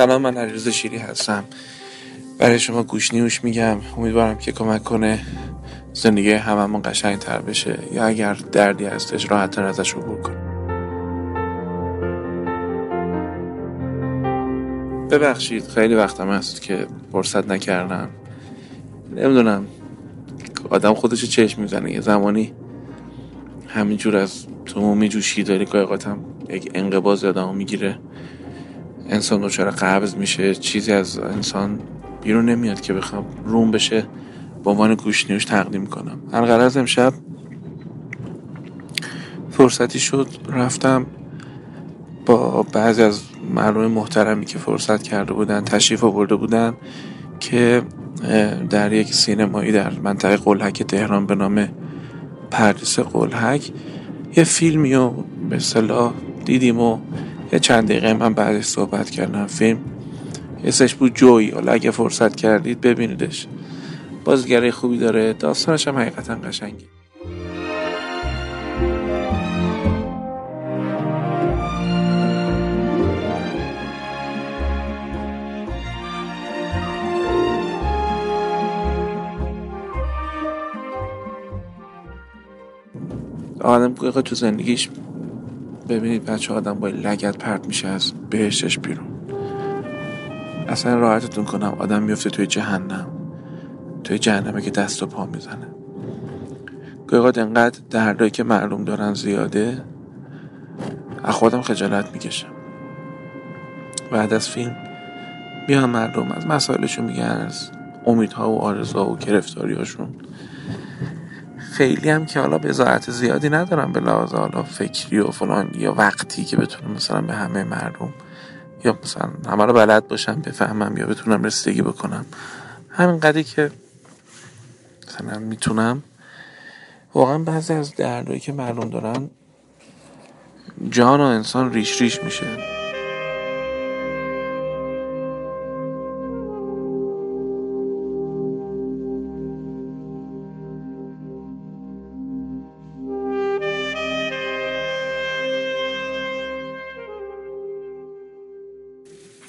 سلام من علیرضا شیری هستم. برای شما گوش نیوش میگم. امیدوارم که کمک کنه زندگی هممون قشنگ تر بشه. یا اگر دردی هستش راحت تر ازش عبور کنه ببخشید خیلی وقتم هست که فرصت نکردم. نمی‌دونم آدم خودشو چشم می‌زنه. یه زمانی همینجور از تو میجوشی داری قایقاتم یک انقباز آدم می‌گیره. انسان دچار قبض میشه چیزی از انسان بیرون نمیاد که بخوام روم بشه با عنوان گوشنیوش تقدیم کنم. از امشب فرصتی شد. رفتم با بعضی از مردم محترمی که فرصت کرده بودن تشریف آورده بودن که در یک سینمایی در منطقه قلحک تهران به نام پردیس قلحک یه فیلمی رو به صلاح دیدیم و یه چند دقیقه من بعدش صحبت کردم. فیلم اسمش بود جوی. حالا اگه فرصت کردید ببینیدش. بازیگری خوبی داره. داستانش هم حقیقتا قشنگه. آدم تو زندگیش ببینید بچه آدم با لگت پرت میشه از بهشتش بیرون. اصلا راحتتون کنم آدم میفته توی جهنم. توی جهنمه که دست و پا می‌زنه. گویقات انقدر دردایی که معلوم دارن زیاده از خودم خجالت می‌کشم. بعد از فیلم میان مردم از مسائلشون میگن از امیدها و آرزوها و گرفتاریاشون. خیلی هم که حالا بزاعت زیادی ندارم به لحاظ حالا فکری و فلان یا وقتی که بتونم مثلا به همه مردم یا مثلا همه رو بلد باشم بفهمم یا بتونم رسیدگی بکنم. همین قدری که مثلا می‌تونم. واقعا بعضی از دردهایی که مردم دارن جان و انسان ریش ریش میشه.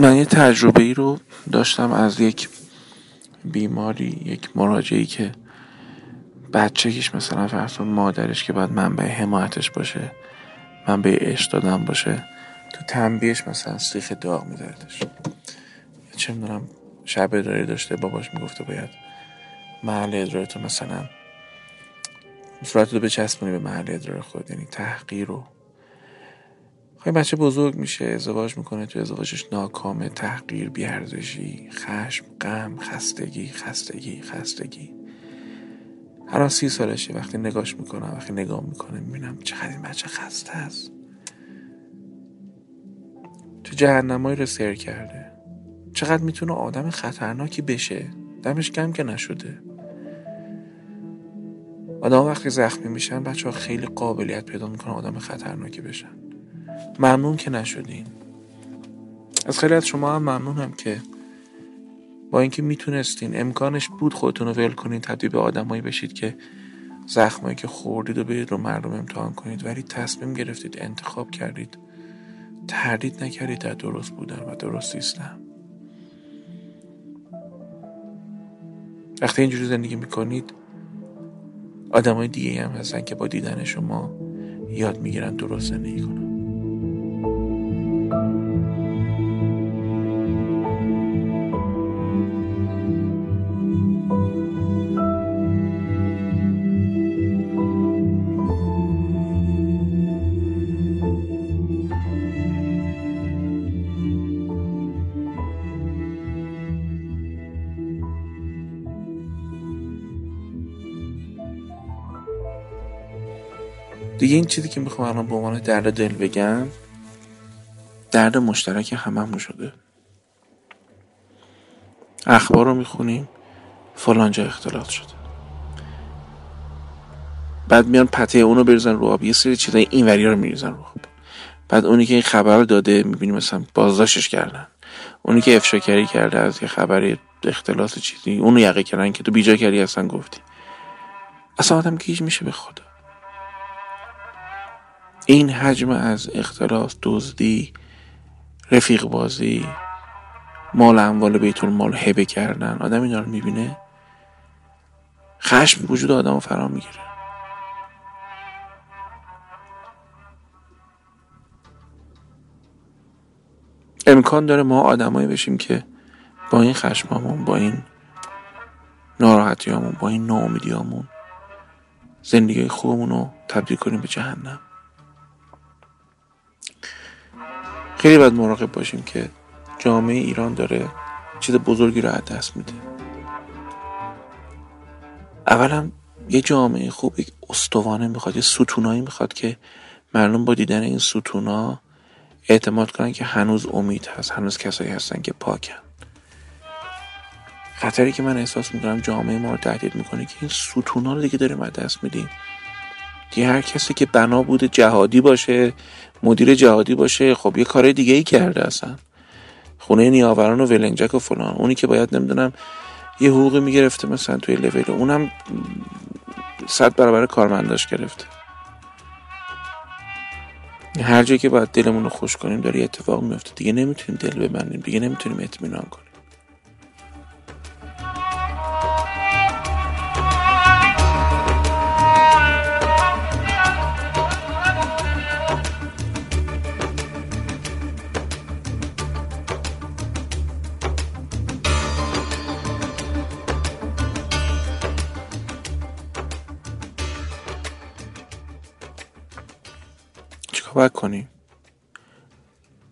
من یه تجربه ای رو داشتم از یک بیماری یک مراجعی که بچگیش مثلا فرسون مادرش که باید منبع حمایتش باشه منبع عشق دادن باشه تو تنبیهش مثلا سیخ داغ میدادش چه می‌دونم شب ادراری داشته باباش می‌گفته باید محل ادرارتو مثلا صورت رو بچسبونی به محل ادرار خود یعنی تحقیر و خواهی بچه بزرگ میشه ازدواج می‌کنه تو ازدواجش ناکامه تحقیر بیارزشی خشم غم خستگی خستگی خستگی. هر سی سالشه وقتی نگاش می‌کنم وقتی نگاه می‌کنه می‌بینم چقدر این بچه خسته است. تو جهنمایی رو سیر کرده. چقدر می‌تونه آدم خطرناکی بشه؟ دمش کم که نشده. آدم وقتی زخمی میشن بچه ها خیلی قابلیت پیدا می‌کنه آدم خطرناکی بشن. ممنون که نشدین. از خیلی از شما هم ممنونم که با اینکه می‌تونستین امکانش بود خودتون رو ول کنین تبدیل به آدمایی بشید که زخمایی که خوردید و برید رو مردم امتحان کنید ولی تصمیم گرفتید انتخاب کردید. تردید نکردید در درست بودن و درست نیستن. وقتی اینجوری زندگی می‌کنید آدمای دیگه هم هستن که با دیدن شما یاد می‌گیرن درست زندگی کنن. دیگه این چیزی که می‌خوام الان به عنوان درد دل بگم درد مشترک هممون شده. اخبار رو می‌خونیم فلانجا اختلاط شده. بعد میان پته اونو بریزن رو آب یه سری چیزای این وریا رو میریزن رو آب. بعد اونی که این خبر رو داده می‌بینیم مثلا بازداشتش کردن. اونی که افشاکری کرده از یه خبر اختلاط چیزی اونو یقه کردن که تو بیجا کردی اصلا گفتی. اصلا آدم گیج میشه به خدا. این حجم از اختلاف دزدی رفیق بازی مال اموال بیت المال هبه کردن آدم اینا رو می‌بینه؟ خشم وجود آدم رو فرا می‌گیره. امکان داره ما آدمایی بشیم که با این خشممون با این ناراحتیامون با این ناامیدیامون زندگی خوبمون رو تبدیل کنیم به جهنم. خیلی باید مراقب باشیم که جامعه ایران داره چیز بزرگی رو از دست میده. اولا یه جامعه خوب یک استوانه می‌خواد یه ستونایی می‌خواد که مردم با دیدن این ستونا اعتماد کنن که هنوز امید هست هنوز کسایی هستن که پاکن. خطری که من احساس می‌کنم جامعه ما رو تهدید می‌کنه که این ستونا رو دیگه داریم از دست میدیم. دیگه هر کسی که بنا بوده جهادی باشه مدیر جهادی باشه خب یه کار دیگه ای کرده اصلا. خونه نیاوران و ولنجک و فلان. اونی که باید نمی‌دونم یه حقوقی می‌گرفته مثلا توی لول اونم صد برابر کارمنداش گرفته. هر جایی که باید دلمون رو خوش کنیم داره اتفاق میفته دیگه نمی‌تونیم دل ببندیم. دیگه نمی‌تونیم اطمینان کنیم. باید کنیم.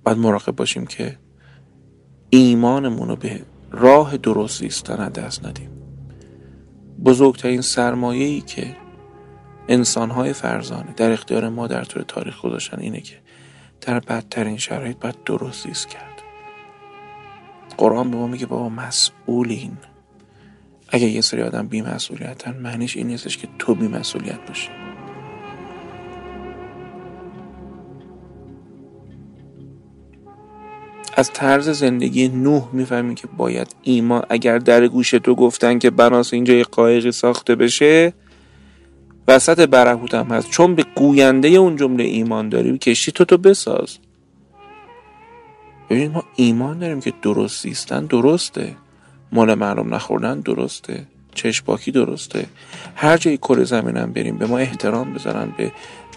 باید مراقب باشیم که ایمانمون به راه درست زیستن دست ندیم. بزرگترین سرمایه ای که انسانهای فرزانه در اختیار ما در طور تاریخ گذاشتن اینه که در بدترین شرایط باید درست زیست کرد. قرآن به ما میگه بابا مسئولین. اگه یه سری آدم بی مسئولیتن معنیش این نیستش که تو بی مسئولیت باشی. از طرز زندگی نوح می‌فهمیم که باید ایمان اگر در گوش تو گفتن که بناس اینجا یه قایقی ساخته بشه وسط برهوت هم هست. چون به گوینده اون جمله ایمان داری کشتی تو تو بساز. ببینید ما ایمان داریم که درست زیستن درسته. مال معلوم نخوردن درسته. چشپاکی درسته. هر جایی کره زمینم بریم به ما احترام بذارن به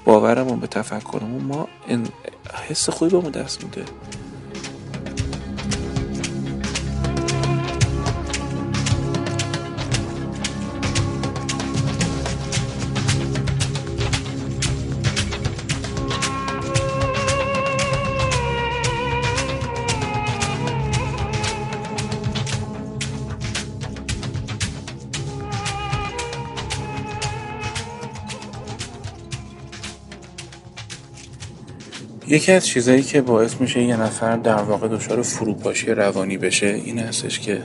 باورمون به تفکرمون. ما حس خوبی به دست میده. یکی از چیزایی که باعث میشه یه نفر در واقع دچار فروپاشی روانی بشه این هستش که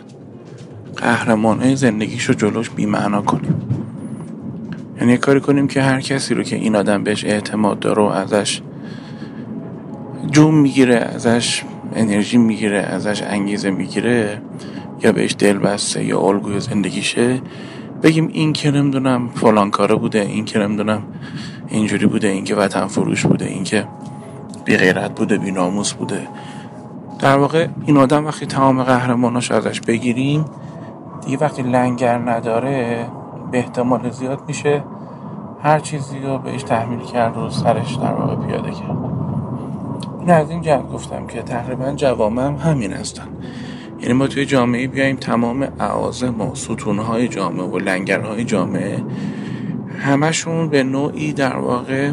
قهرمانه زندگیش رو جلوش بیمعنا کنیم یعنی کاری کنیم که هر کسی رو که این آدم بهش اعتماد داره و ازش جون می‌گیره ازش انرژی می‌گیره ازش انگیزه می‌گیره یا بهش دل بسته یا الگوی زندگیشه بگیم این که نمی‌دونم فلان کاره بوده این که نمی‌دونم اینجوری بوده این که وطن فروش بوده این که بی غیرت بوده بی ناموس بوده. در واقع این آدم وقتی تمام قهرماناش ازش بگیریم دیگه وقتی لنگر نداره به احتمال زیاد میشه هر چیزی رو بهش تحمیل کرد و سرش در واقع پیاده کرد. این از این جهت گفتم که تقریبا جوامع هم همین هستن. یعنی ما توی جامعه بیایم تمام اعاظم و ستونهای جامعه و لنگرهای جامعه همشون به نوعی در واقع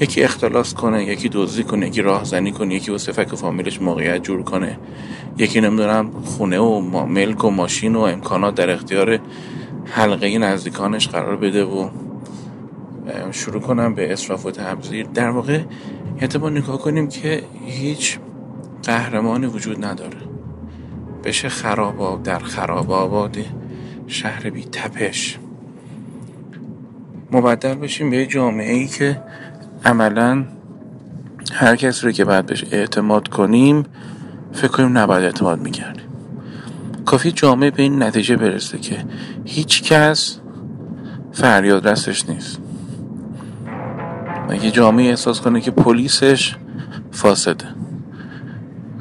یکی اختلاس کنه یکی دزدی کنه یکی راهزنی کنه یکی واسه فک فامیلش موقعیت جور کنه. یکی نمی‌دونم خونه و ملک و ماشین و امکانات در اختیار حلقه نزدیکانش قرار بده و شروع کنم به اصراف و تبذیر. در واقع اعتبار نگاه کنیم که هیچ قهرمانی وجود نداره. بشه خراب در خراب آباد شهر بی تپش. مبدل بشیم به جامعه ای که عملا هر کسی رو که بعد بهش اعتماد کنیم فکر کنیم نباید اعتماد می‌کردیم. کافی جامعه به این نتیجه برسه که هیچ کس فریاد رستش نیست. اگه جامعه احساس کنه که پلیسش فاسده؟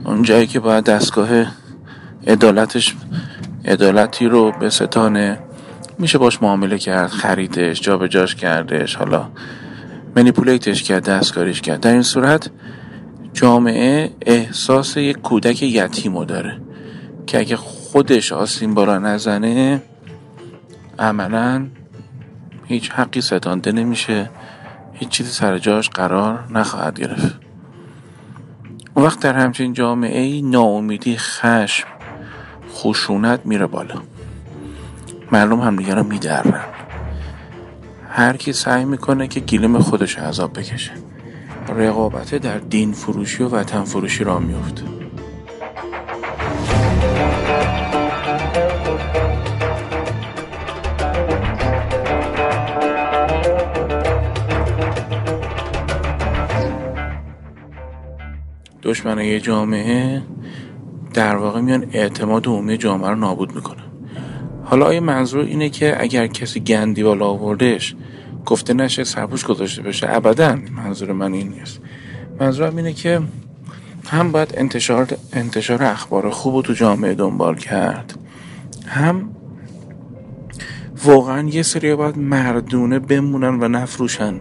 اون جایی که باید دستگاه عدالتش عدالتی رو به ستانه میشه باش معامله کرد خریدش جابجاش کردش حالا منیپولیتش کرد دستکاریش کرد. در این صورت جامعه احساس یک کودک یتیمو داره که اگه خودش آسین بالا نزنه عملا هیچ حقی ستانده نمیشه هیچ چیزی سر جاش قرار نخواهد گرفت. وقت در همچین جامعه ای ناامیدی خشم خشونت میره بالا. مردم همدیگه رو میدرن. هر کی سعی می‌کنه که گیلم خودش عذاب بکشه. رقابت در دین فروشی و وطن فروشی را میفته دشمن یه جامعه در واقع میان اعتماد عمومی جامعه رو نابود می‌کنن. حالا آیا منظور اینه که اگر کسی گندی بالا آوردش گفته نشه سرپوش گذاشته بشه؟ ابدا منظور من این نیست. منظورم اینه که هم باید انتشار انتشار اخبار خوب رو تو جامعه دنبال کرد هم واقعا یه سری باید مردونه بمونن و نفروشن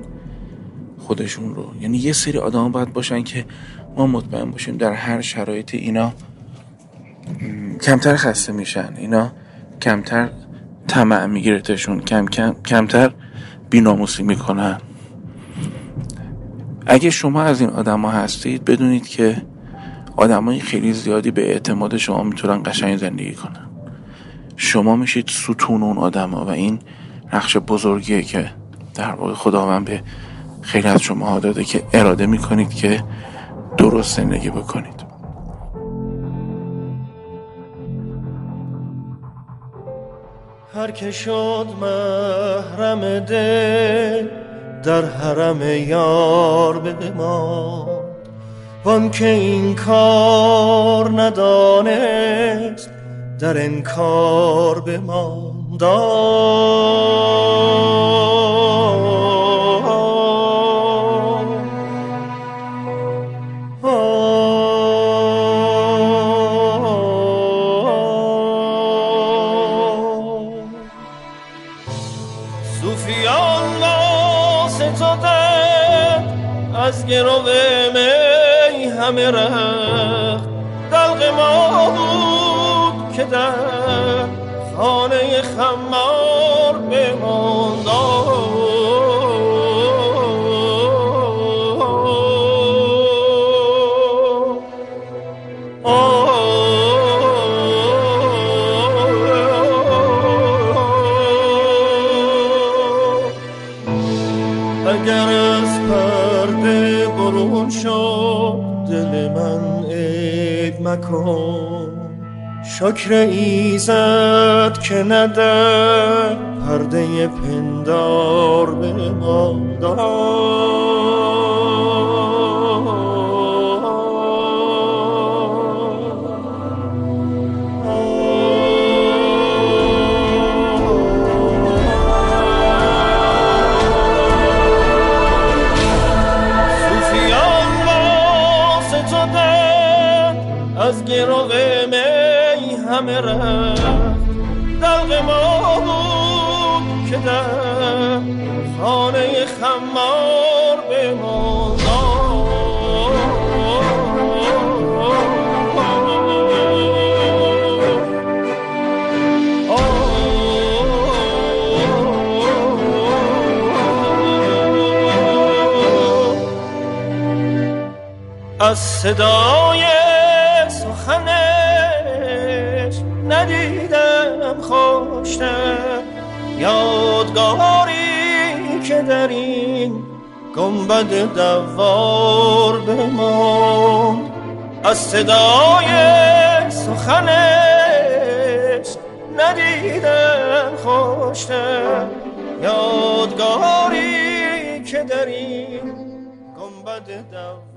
خودشون رو. یعنی یه سری آدم باید باشن که ما مطمئن باشیم در هر شرایط اینا کمتر خسته میشن. اینا کمتر طمع میگیرتشون کم کم کمتر بیناموسی می‌کنن. اگه شما از این آدم ها هستید بدونید که آدمای خیلی زیادی به اعتماد شما می‌تونن قشنگ زندگی کنن. شما میشید ستون اون آدم ها و این نقش بزرگیه که در واقع خداوند به خیلی از شما داده که اراده می‌کنید که درست زندگی بکنید. هر که شد محرم دل در حرم یار بمان وان که این کار ندانست در انکار بماند. مکن شکر ایزد که ندر پرده پندار به ما در خانه خمار بماند از صدای سخنش ندیدم خوشتر یادگاری که در این گنبد دوار بماند. از صدای سخنش ندیدم خوشتر یادگاری که در این گنبد دوار